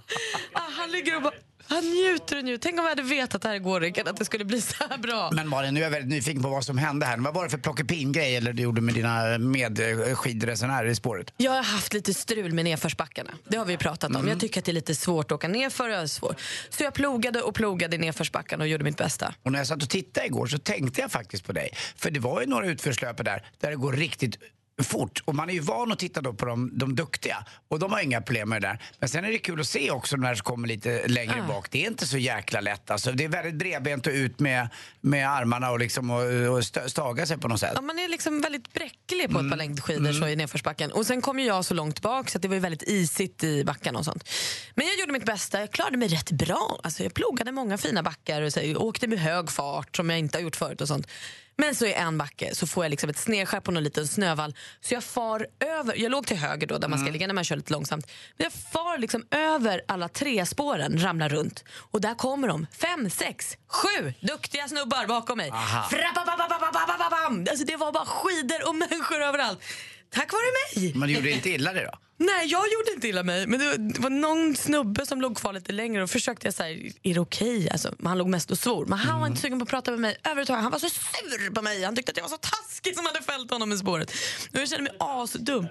Ah, han ligger och bara, han njuter och njuter. Tänk om vi hade vetat att det här igår, Rickard, att det skulle bli så här bra. Men Malin, nu är jag väldigt nyfiken på vad som hände här. Vad var det för plockepinn-grej eller du gjorde med dina medskidresenärer i spåret? Jag har haft lite strul med nedförsbackarna. Det har vi pratat om. Mm. Jag tycker att det är lite svårt att åka nerför. Jag är svår. Så jag plogade och plogade i nedförsbackarna och gjorde mitt bästa. Och när jag satt och tittade igår så tänkte jag faktiskt på dig. För det var ju några utförslöpor där, där det går riktigt fort. Och man är ju van att titta då på de, de duktiga. Och de har inga problem med det där. Men sen är det kul att se också när det kommer lite längre Ah. bak. Det är inte så jäkla lätt. Alltså, det är väldigt bredbent och ut med, med armarna och, liksom, och, och st- staga sig på något sätt. Ja, man är liksom väldigt bräcklig på ett Mm. par längdskidor så i nedförsbacken. Och sen kom ju jag så långt bak så det var ju väldigt isigt i backen och sånt. Men jag gjorde mitt bästa. Jag klarade mig rätt bra. Alltså, jag plogade många fina backar och så, åkte med hög fart som jag inte har gjort förut och sånt. Men så i en backe så får jag liksom ett snedskär på någon liten snövall. Så jag far över, jag låg till höger då där man ska ligga när man kör lite långsamt. Men jag far liksom över alla tre spåren, ramlar runt. Och där kommer de, fem, sex, sju duktiga snubbar bakom mig. Alltså det var bara skidor och människor överallt. Tack vare mig! Men du gjorde inte illa dig då? Nej, jag gjorde inte illa mig. Men det var, någon snubbe som låg kvar lite längre och försökte jag säga, är det okej? Alltså, men han låg mest och svor. Men han var inte sugen på att prata med mig överhuvudtaget. Han var så sur på mig. Han tyckte att jag var så taskig som hade fällt honom i spåret. Och jag kände mig asdum.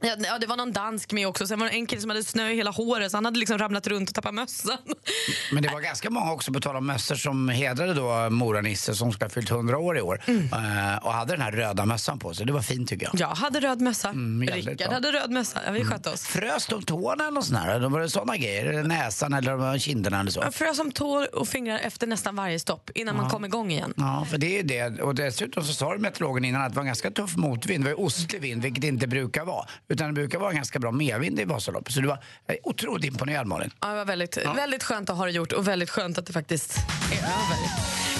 Ja, det var någon dansk med också. Sen var det en kille som hade snö i hela håret så han hade liksom ramlat runt och tappat mössan. [laughs] Men det var ganska många också, på tal om mössor, som hedrade då Mora-Nisse som ska ha fyllt 100 år i år. Mm. Eh, och hade den här röda mössan på sig. Det var fint tycker jag. Jag hade röd mössa. väldigt Rickard hade röd mössa. Ja, vi skötte oss. Frös de tårna eller något sånt här? Var det såna grejer? Eller näsan eller kinderna eller så? Jag frös om tår och fingrar efter nästan varje stopp innan man Ja. kom igång igen. Ja, för det är det. Och dessutom så sa meteorologen innan att det var en ganska tuff motvind. Det var ju ostlig vind, vilket det inte brukar vara. Utan det brukar vara ganska bra medvind i Vasaloppet. Så du var eh, otroligt imponerad Malin. Ja, det var väldigt, väldigt skönt att ha det gjort och väldigt skönt att det faktiskt är över.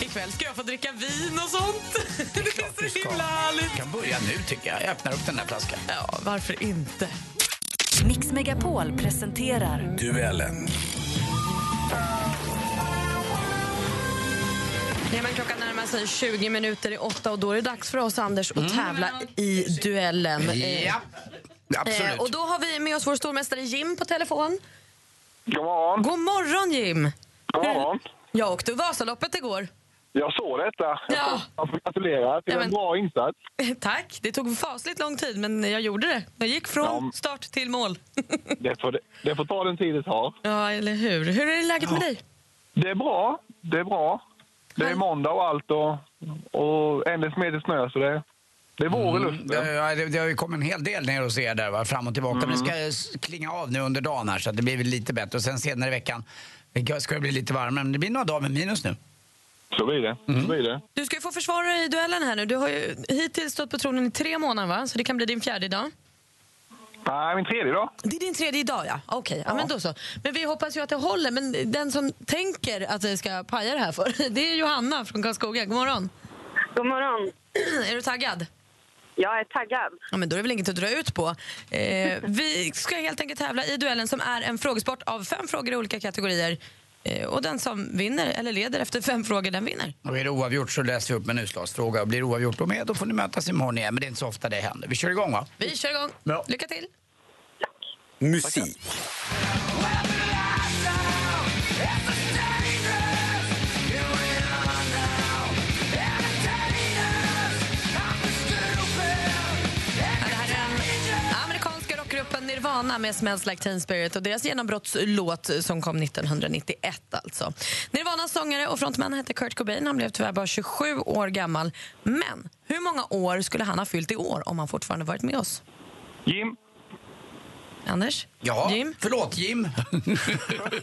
Ikväll ska jag få dricka vin och sånt. [laughs] Det är så himla härligt. Du kan börja nu tycker jag. Jag öppnar upp den där flaskan. Ja, varför inte? Mix Megapol presenterar Duellen. Ja, men klockan närmar sig 20 minuter i åtta och då är det dags för oss Anders att tävla i duellen. Eh, Ja, absolut. Eh, och då har vi med oss vår stormästare Jim på telefon. God morgon. God morgon Jim! God morgon. Jag åkte Vasaloppet igår. Jag såg detta. Ja. Jag får gratulera till Ja, en men- bra insats. [laughs] Tack. Det tog fasligt lång tid men jag gjorde det. Jag gick från Ja. start till mål. [laughs] Det får, det får ta den tid det tar. Ja, eller hur? Hur är läget med dig? Det är bra. Det är bra. Det är måndag och allt och, och ännu mer snö så det, det vår i luften. Det, ja, det, det har ju kommit en hel del ner hos er där, va? fram och tillbaka. Mm. Men det ska klinga av nu under dagen här så att det blir lite bättre. Och sen senare i veckan det ska det bli lite varmare. Men det blir några dagar med minus nu. Så blir det. Så blir det. Du ska få försvara dig i duellen här nu. Du har ju hittills stått på tronen i tre månader va? Så det kan bli din fjärde idag. Nej, min tredje då. Det är din tredje idag ja. Okej, ja. men då så. Men vi hoppas ju att det håller. Men den som tänker att det ska paja det här för, [laughs] det är Johanna från Karlskoga. God morgon. God morgon. [clears throat] är du taggad? Jag är taggad. Ja, men då är det väl inget att dra ut på. Eh, [laughs] vi ska helt enkelt tävla i duellen som är en frågesport av fem frågor i olika kategorier. Eh, och den som vinner, eller leder efter fem frågor, den vinner. Och är det oavgjort så läser vi upp en utslagsfråga. Och blir det oavgjort då med, då får ni mötas imorgon igen. Men det är inte så ofta det händer. Vi kör igång va? Vi kör igång. Bra. Lycka till. Musik. Ja, rockgruppen Nirvana med Smells Like Teen Spirit och deras genombrottslåt som kom 1991. alltså. Nirvanas sångare och frontman hette Kurt Cobain. Han blev tyvärr bara 27 år gammal. Men hur många år skulle han ha fyllt i år om han fortfarande varit med oss? Jim. Anders? Ja, Jim? förlåt Jim. [laughs]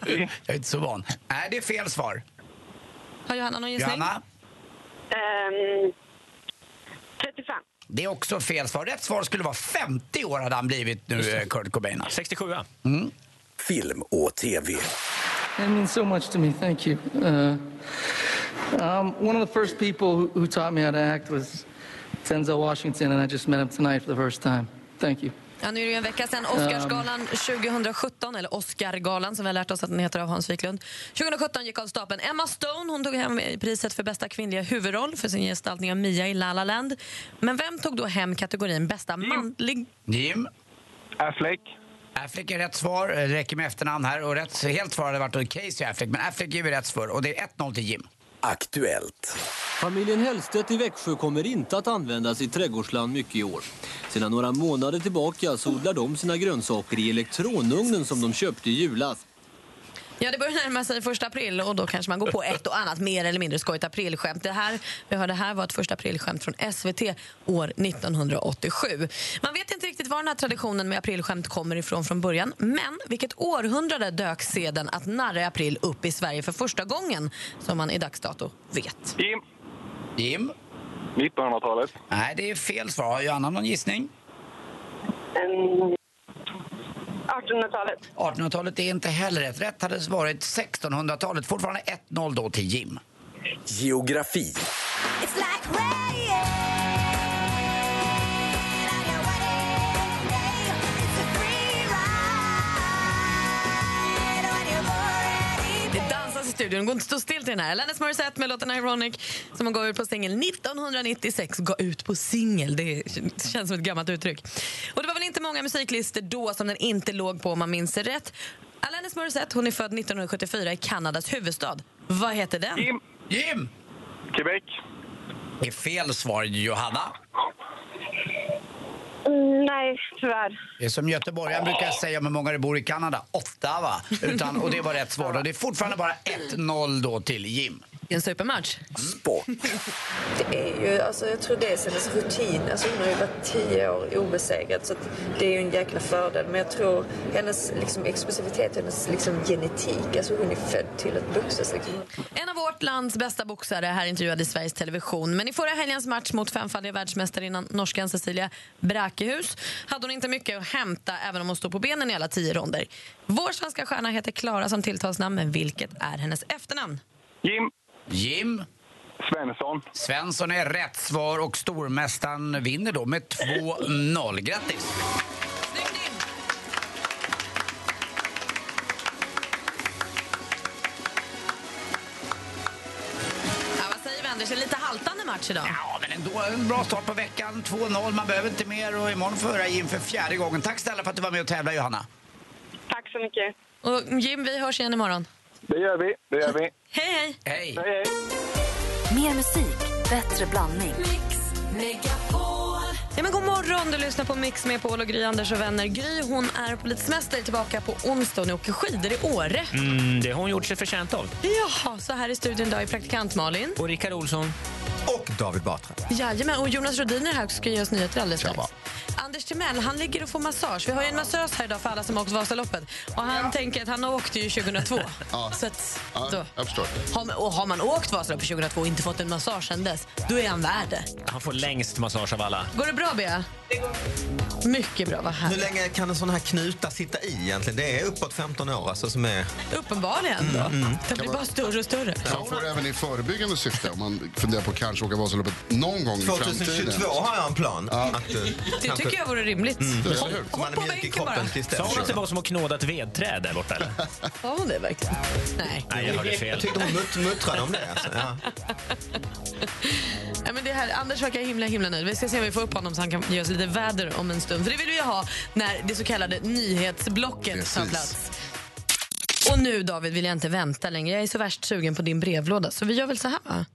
jag är inte så van. Nej, det är fel svar. Har Johanna någon gissning? Johanna? Ehm, 35. Det är också fel svar. Rätt svar skulle vara 50 år hade han blivit nu, eh, Kurt Cobain. 67 mm. Film och TV. It means so much to me. Thank you. Uh, um, one of the first people who, who taught me how to act was Denzel Washington, and I just met him tonight for the first time. Thank you. Ja, nu är det ju en vecka sedan Oscarsgalan 2017, eller Oscargalan som vi har lärt oss att den heter av Hans Wiklund. 2017 gick av stapeln. Emma Stone hon tog hem priset för bästa kvinnliga huvudroll för sin gestaltning av Mia i La La Land. Men vem tog då hem kategorin bästa manlig... Jim? Affleck. Affleck är rätt svar. Det räcker med efternamn här. Och rätt, helt svar hade varit Casey Affleck. Men Affleck ger vi rätt för. Och det är 1-0 till Jim. Aktuellt. Familjen Hellstedt i Växjö kommer inte att använda sitt trädgårdsland mycket i år. Sedan några månader tillbaka så odlar de sina grönsaker i elektronugnen som de köpte i julas. Ja, det börjar närma sig första april och då kanske man går på ett och annat mer eller mindre skojigt aprilskämt. Det här, vi hörde här var ett första aprilskämt från SVT år 1987. Man vet inte riktigt var den här traditionen med aprilskämt kommer ifrån från början. Men vilket århundrade dök seden att narra i april upp i Sverige för första gången som man i dags dato vet? Jim. Jim? 1900-talet. Nej, det är fel svar. Har Johanna någon gissning? 1800-talet. 1800-talet är inte heller rätt. Rätt hade varit 1600-talet. Fortfarande 1-0 då till Jim. Geografi. Det dansas i studion. Det går inte att stå still till den här. Alanis Morissette med låten Ironic som hon gav ut på singel 1996. Gav ut på singel, det känns som ett gammalt uttryck. Och det var väl inte många musiklistor då som den inte låg på om man minns det rätt. Alanis Morissette hon är född 1974 i Kanadas huvudstad. Vad heter den? Jim. Jim! Quebec. Det är fel svar, Johanna. Mm, nej, tyvärr. Det är som göteborgaren brukar säga om hur många det bor i Kanada. Ottawa. Utan, och det var rätt svar. Och det är fortfarande bara 1-0 då till Jim. En supermatch. Sport. Det är ju, alltså, jag tror det är hennes rutin. Alltså, hon har ju varit tio år obesegrad så att det är ju en jäkla fördel. Men jag tror hennes liksom, explosivitet, hennes liksom, genetik, alltså hon är född till att boxas. Liksom. En av vårt lands bästa boxare här intervjuad i Sveriges Television. Men i förra helgens match mot femfaldiga världsmästarinnan norskan Cecilia Bräkehus hade hon inte mycket att hämta även om hon stod på benen i alla tio ronder. Vår svenska stjärna heter Klara som tilltalsnamn, men vilket är hennes efternamn? Jim. Jim? Svensson. Svensson är rätt svar och stormästaren vinner då med 2-0. Grattis! Anders? Är det lite haltande match idag? Ja, men ändå en bra start på veckan. 2-0, man behöver inte mer. Och imorgon får höra Jim för fjärde gången. Tack snälla för att du var med och tävlade, Johanna. Tack så mycket. Och Jim, vi hörs igen imorgon. Det gör vi. Det gör vi. [laughs] Hej, hej! Hej! hej, hej. Mer musik, bättre blandning. Ja, men god morgon, du lyssnar på Mix med Paul och Gry, Anders och vänner. Gry hon är på lite semester tillbaka på onsdag och åker skidor i Åre. Mm, det har hon gjort sig förtjänt av. Jaha, så här i studion idag är praktikant Malin. Och Rickard Olsson. Och David Batra. Jajamän, och Jonas Rodiner är här och ska ge oss nyheter alldeles strax. Anders Timell, han ligger och får massage. Vi har ju en massös här idag för alla som har åkt Vasaloppet. Och han tänker att han åkte ju 2002. [laughs] Ja. Så att, Ja, då. jag förstår. Har, man- och har man åkt Vasaloppet 2002 och inte fått en massage sen dess, då är han värd det. Han får längst massage av alla. Går det bra, Bea? Mycket bra, vad Hur härligt. länge kan en sån här knuta sitta i egentligen? Det är uppåt 15 år alltså som är... Uppenbarligen då. Mm, Det blir bara större och större. Man får även i förebyggande syfte om man funderar på att kanske åka Vasaloppet någon gång i framtiden. 2022 har jag en plan. Att, eh, Det kanske- tycker jag vore rimligt. Mm. Eller Hopp- hur? Så man är mjuk i bänken bara. kroppen tills dess. Sa hon att det var som att knåda ett vedträd där borta? Eller? Sa hon det verkligen? Nej. Nej, jag hörde fel. Jag tyckte hon mut- muttrade om det. Alltså. Ja. Ja, men det här, Anders verkar himla himla nöjd. Vi ska se om vi får upp honom så han kan ge oss lite väder om en stund. För det vill vi ju ha när det så kallade nyhetsblocket tar Precis. plats. Och nu David vill jag inte vänta längre. Jag är så värst sugen på din brevlåda. Så vi gör väl så här va?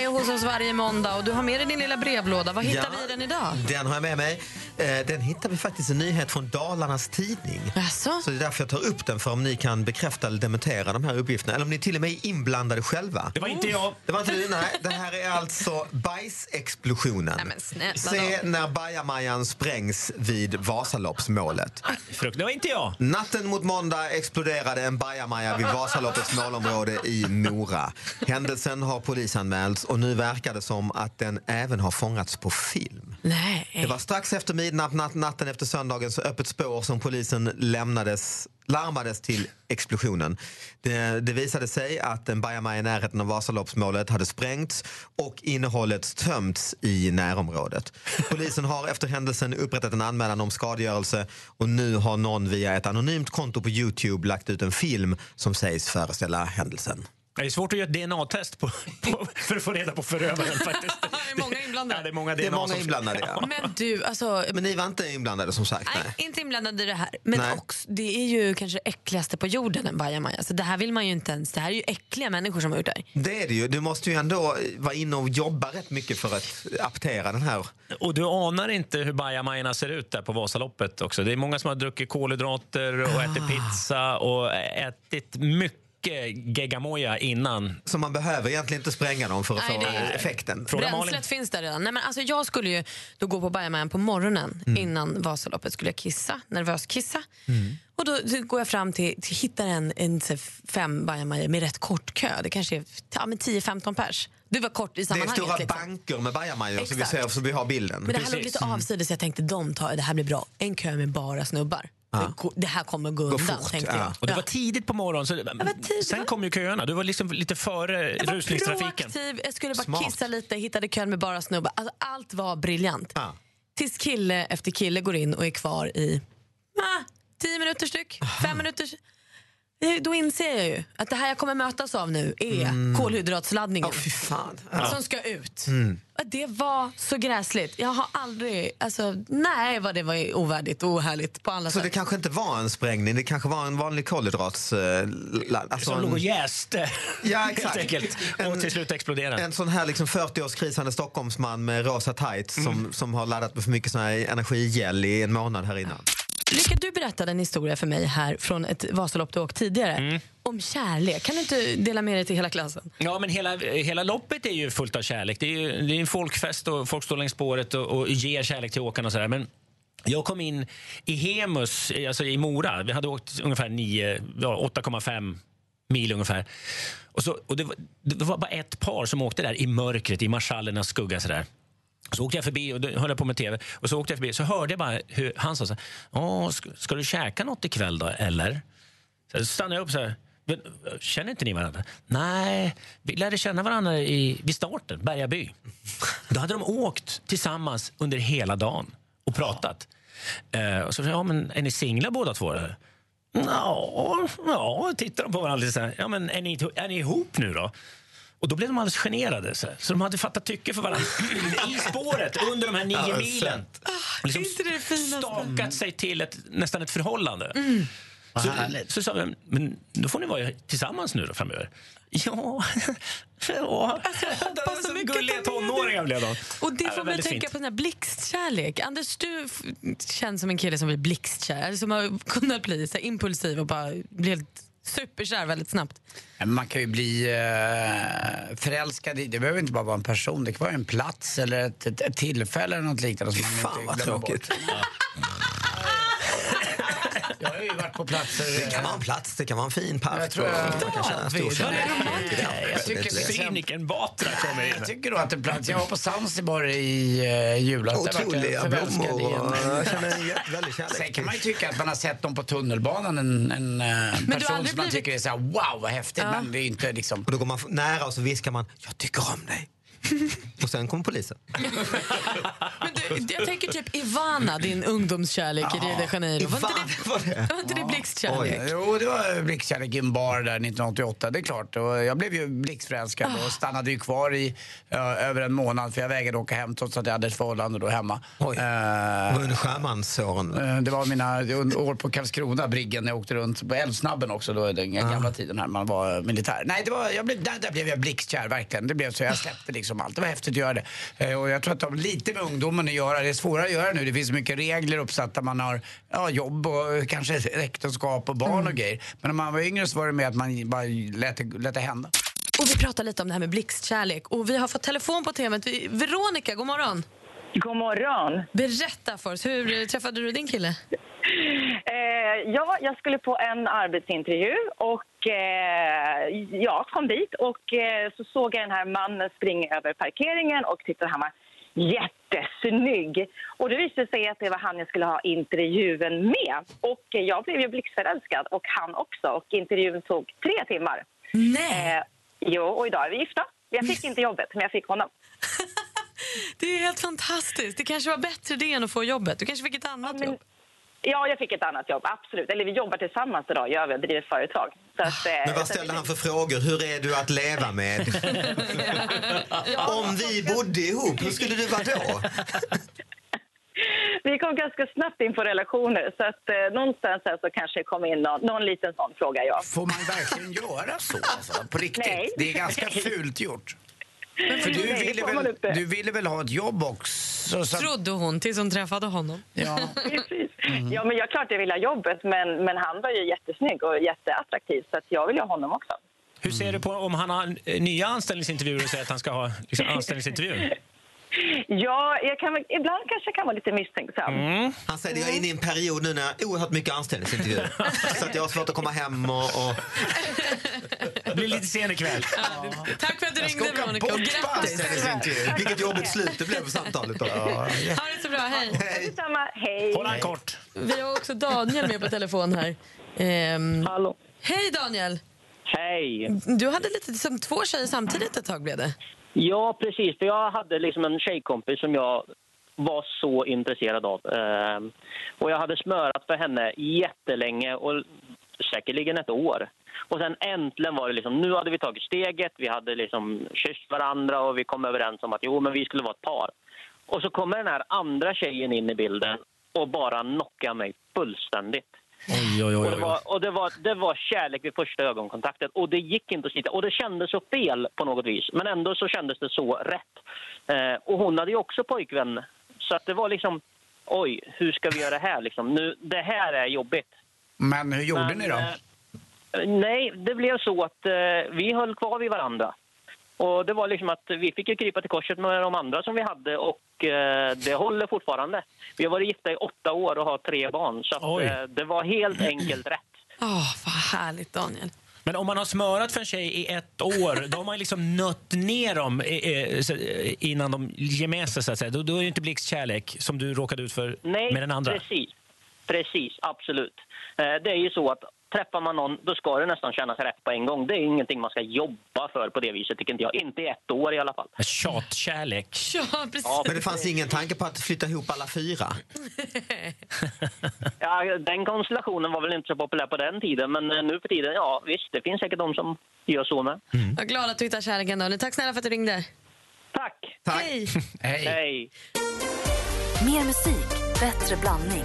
Är hos oss varje måndag och du har med dig din lilla brevlåda. Vad hittar Ja. vi i den idag? Den har jag med mig. Eh, Den hittar vi faktiskt en nyhet från Dalarnas Tidning. Alltså? Så det är därför jag tar upp den, för om ni kan bekräfta eller dementera de här uppgifterna. Eller om ni till och med är inblandade själva. Det var inte jag. Det var inte du, nej. Det här är alltså bajsexplosionen. Nej, Se när bajamajan sprängs vid Vasaloppsmålet. Frukt, det var inte jag. Natten mot måndag exploderade en bajamaja vid Vasaloppets målområde i Mora. Händelsen har polisanmälts och nu verkar det som att den även har fångats på film. Nej. Det var strax efter midnatt, natt, natten efter söndagens öppet spår som polisen lämnades, larmades till explosionen. Det, det visade sig att en bajamaja i närheten av Vasaloppsmålet hade sprängts och innehållet tömts i närområdet. Polisen har efter händelsen upprättat en anmälan om skadegörelse och nu har någon via ett anonymt konto på Youtube lagt ut en film som sägs föreställa händelsen. Det är svårt att göra ett DNA-test på, [laughs] på, för att få reda på förövaren [laughs] faktiskt. Det är många inblandade. Ja, det är många Det är DNA många som- inblandade, ja. Men du, alltså... Men ni var inte inblandade som sagt? Nej. Inte inblandade i det här. Men Nej. också, det är ju kanske det äckligaste på jorden, en bajamaja. Så det här vill man ju inte ens. Det här är ju äckliga människor som har gjort det här. Det är det ju. Du måste ju ändå vara inne och jobba rätt mycket för att aptera den här. Och du anar inte hur bajamajorna ser ut där på Vasaloppet också. Det är många som har druckit kolhydrater och ätit pizza och ätit mycket geggamoja innan. Så man behöver egentligen inte spränga dem för att Nej, få det effekten. Bränslet finns där redan. Nej, men alltså, jag skulle ju då gå på bajamajan på morgonen Mm. innan Vasaloppet. skulle jag kissa, nervös kissa. Och då, då går jag fram till, till hittar en, en fem bajamajor med rätt kort kö. Det kanske är ja, men 10-15 pers. Det var kort i Det är sammanhanget. stora liksom. banker med bajamajor så vi ser så vi har bilden. Men det här låg lite avsides så jag tänkte de tar, det här blir bra. En kö med bara snubbar. Ja. Det här kommer gå undan tänkte jag. Och det var tidigt på morgonen. Så, sen kom ju köerna. Du var liksom lite före Jag var rusningstrafiken. proaktiv, jag skulle bara Smart. kissa lite, hittade kön med bara snubbar. Alltså, allt var briljant. Tills kille efter kille går in och är kvar i ah, tio minuter styck, fem minuter. Eh, Då inser jag ju att det här jag kommer mötas av nu är Mm. kolhydratsladdningen. fan. Som ska ut. Mm. Det var så gräsligt. Jag har aldrig... Alltså, nej, vad det var ovärdigt och ohärligt på alla Så sätt. det kanske inte var en sprängning, det kanske var en vanlig kolhydrats... eh, Alltså Som låg och en, jäste. Ja, [laughs] exakt. Helt enkelt. Och till slut exploderade. en sån här liksom 40-årskrisande Stockholmsman med rosa tights Mm. som, som har laddat med för mycket sån här energigel i en månad här innan. Rickard, du berättade en historia för mig här från ett Vasalopp du åkt tidigare. Mm. Om kärlek. Kan du inte dela med dig till hela klassen? Ja, men hela, hela loppet är ju fullt av kärlek. Det är, ju, det är en folkfest och folk står längs spåret och, och ger kärlek till åkarna. Och sådär. Men jag kom in i Hemus, alltså i Mora. Vi hade åkt ungefär 9, ja, 8,5 mil ungefär. Och så, och det, var, det var bara ett par som åkte där i mörkret, i marschallernas skugga. Sådär. Så åkte jag förbi och höll på med tv. Och så åkte jag förbi så hörde jag bara hur han sa så här, "Åh, ska, ska du käka något ikväll då, eller? Så stannade jag upp så här. Känner inte ni varandra? Nej, vi lärde känna varandra i, vid starten, Bergaby. Då hade de åkt tillsammans under hela dagen och pratat. Eh, och så sa jag, ja, men är ni singlar båda två? eller?" Ja, ja, tittar de på varandra så här. Ja, men är ni, är ni ihop nu då? Och då blev de alldeles generade. Så, så de hade fattat tycke för varandra i spåret under de här nio Ja, milen. Och Liksom stakat sig till ett, nästan ett förhållande. Vad Så, så sa vi, men då får ni vara tillsammans nu då framöver. Ja, [laughs] ja. hoppas så mycket gulliga tonåringar blev de. Och det får mig tänka fint. på den här blixtkärlek. Anders, du känns som en kille som blir blixtkär. Som har kunnat bli så impulsiv och bara bli helt superkär väldigt snabbt. Man kan ju bli eh, förälskad i, det behöver inte bara vara en person, det kan vara en plats eller ett, ett, ett tillfälle eller något liknande. Som man Fan inte vad tråkigt. Jag har ju varit på platser... Det kan vara en plats, det kan vara en fin park. Jag tror och jag- man kan känna en stor Cynikern Batra kommer in. Jag tycker då att en plats, jag var på Zanzibar i uh, julas. Otroliga blommor och jag känner en väldig kärlek. Sen kan man ju tycka att man har sett dem på tunnelbanan, en, en eh, person som man blivit- tycker är så här, wow vad häftigt, men det är inte liksom... Och då går man nära och så viskar man, jag tycker om dig. [laughs] och sen kommer polisen. [laughs] Men du, jag tänker typ Ivana, din ungdomskärlek i Rio de Janeiro. Var inte det, var det? var inte det blixtkärlek? Jo, det var blixtkärlek i en bar där 1988, det är klart. Och jag blev ju blixtförälskad Ah. och stannade ju kvar i ja, över en månad för jag vägrade åka hem trots att jag hade ett förhållande då hemma. Oj. Det var under sjömansåren. eh, det var mina år på Karlskrona, Briggen, när jag åkte runt på Älvsnabben också, då, den gamla tiden här man var militär. Nej, det var, jag blev, där, där blev jag blixtkär verkligen. Det blev så jag släppte liksom liksom allt. Det var häftigt att göra det. Eh, och jag tror att det har lite med ungdomen att göra. Det är svårare att göra nu. Det finns mycket regler uppsatta. Man har ja, jobb och kanske äktenskap och barn och grejer. Men när man var yngre så var det med att man bara lät det, lät det hända. Och vi pratar lite om det här med blixtkärlek. Och vi har fått telefon på temat. Veronica, god morgon. God morgon. Berätta för oss, hur träffade du din kille? Eh, ja, jag skulle på en arbetsintervju och eh, jag kom dit och eh, så såg jag den här mannen springa över parkeringen och tyckte han var jättesnygg. Och det visade sig att det var han jag skulle ha intervjun med. Och eh, jag blev ju blixtförälskad och han också. Och intervjun tog tre timmar. Nej! Eh, jo, och idag är vi gifta. Jag fick inte jobbet, men jag fick honom. [laughs] Det är helt fantastiskt. Det kanske var bättre det än att få jobbet. Du kanske fick ett annat jobb. Ja, jag fick ett annat jobb, absolut. Eller vi jobbar tillsammans idag, gör vi, och driver företag. Så att, eh, Men vad ställde han för frågor? Hur är du att leva med? [laughs] Om vi bodde ihop, hur skulle du vara då? [laughs] Vi kom ganska snabbt in på relationer, så att eh, någonstans här så kanske det kom in någon, någon liten sån fråga, ja. Får man verkligen göra så? Alltså? På riktigt? Nej. Det är ganska [laughs] fult gjort. För du ville, väl, du ville väl ha ett jobb också? Så... Trodde hon tills hon träffade honom. Ja. [laughs] Precis. Ja, men jag klart jag vill ha jobbet, men, men han var ju jättesnygg och jätteattraktiv, så att jag vill ha honom också. Hur ser du på om han har nya anställningsintervjuer och säger att han ska ha liksom, [laughs] anställningsintervju? Ja, jag kan, ibland kanske jag kan vara lite misstänksam. Han säger att jag är inne i en period nu när jag har oerhört mycket anställningsintervjuer. [laughs] Så att jag har svårt att komma hem och... och... Det blir lite sen ikväll. Tack för att du Jag ska ringde åka Veronica och grattis. Vilket jobbigt slut det blev på samtalet. Då. [laughs] Ha det så bra, hej. Detsamma, hej. Håll han kort. Vi har också Daniel med på telefon här. Ehm, Hallå. Hej Daniel! Hej! Du hade lite som två tjejer samtidigt ett tag blev det. Ja, precis. För jag hade liksom en tjejkompis som jag var så intresserad av. Ehm, och jag hade smörat för henne jättelänge, och säkerligen ett år. Och sen äntligen var det liksom, nu hade vi tagit steget, vi hade liksom kysst varandra och vi kom överens om att jo, men vi skulle vara ett par. Och så kommer den här andra tjejen in i bilden och bara knockar mig fullständigt. Oj, oj, Och, det var, och det, var, det var kärlek vid första ögonkontakten. Och det gick inte att sitta. Och det kändes så fel på något vis. Men ändå så kändes det så rätt. Eh, och hon hade ju också pojkvän. Så att det var liksom, oj, hur ska vi göra det här liksom? Nu, det här är jobbigt. Men hur gjorde Men, ni då? Nej, det blev så att eh, vi höll kvar vid varandra. Och det var liksom att vi fick ju krypa till korset med de andra som vi hade och eh, det håller fortfarande. Vi har varit gifta i åtta år och har tre barn. Så att, eh, det var helt enkelt rätt. Åh, vad härligt Daniel. Men om man har smörat för en tjej i ett år, då har man liksom nött ner dem eh, eh, eh, innan de ger med sig. Så att säga. Då, då är det inte blixtkärlek som du råkade ut för Nej, med den andra. precis. Precis, absolut. Det är ju så att träffar man någon, då ska det nästan kännas rätt på en gång. Det är ingenting man ska jobba för på det viset, tycker inte jag. Inte i ett år i alla fall. Tjatkärlek. [laughs] Ja, precis. Men det fanns ingen tanke på att flytta ihop alla fyra? [laughs] Ja, den konstellationen var väl inte så populär på den tiden, men eh, nu för tiden, ja visst, det finns säkert de som gör så med. Jag är glad att du hittar kärleken Daniel. Tack snälla för att du ringde. Tack. Hej. [laughs] Hej. Hej. Mer musik, bättre blandning.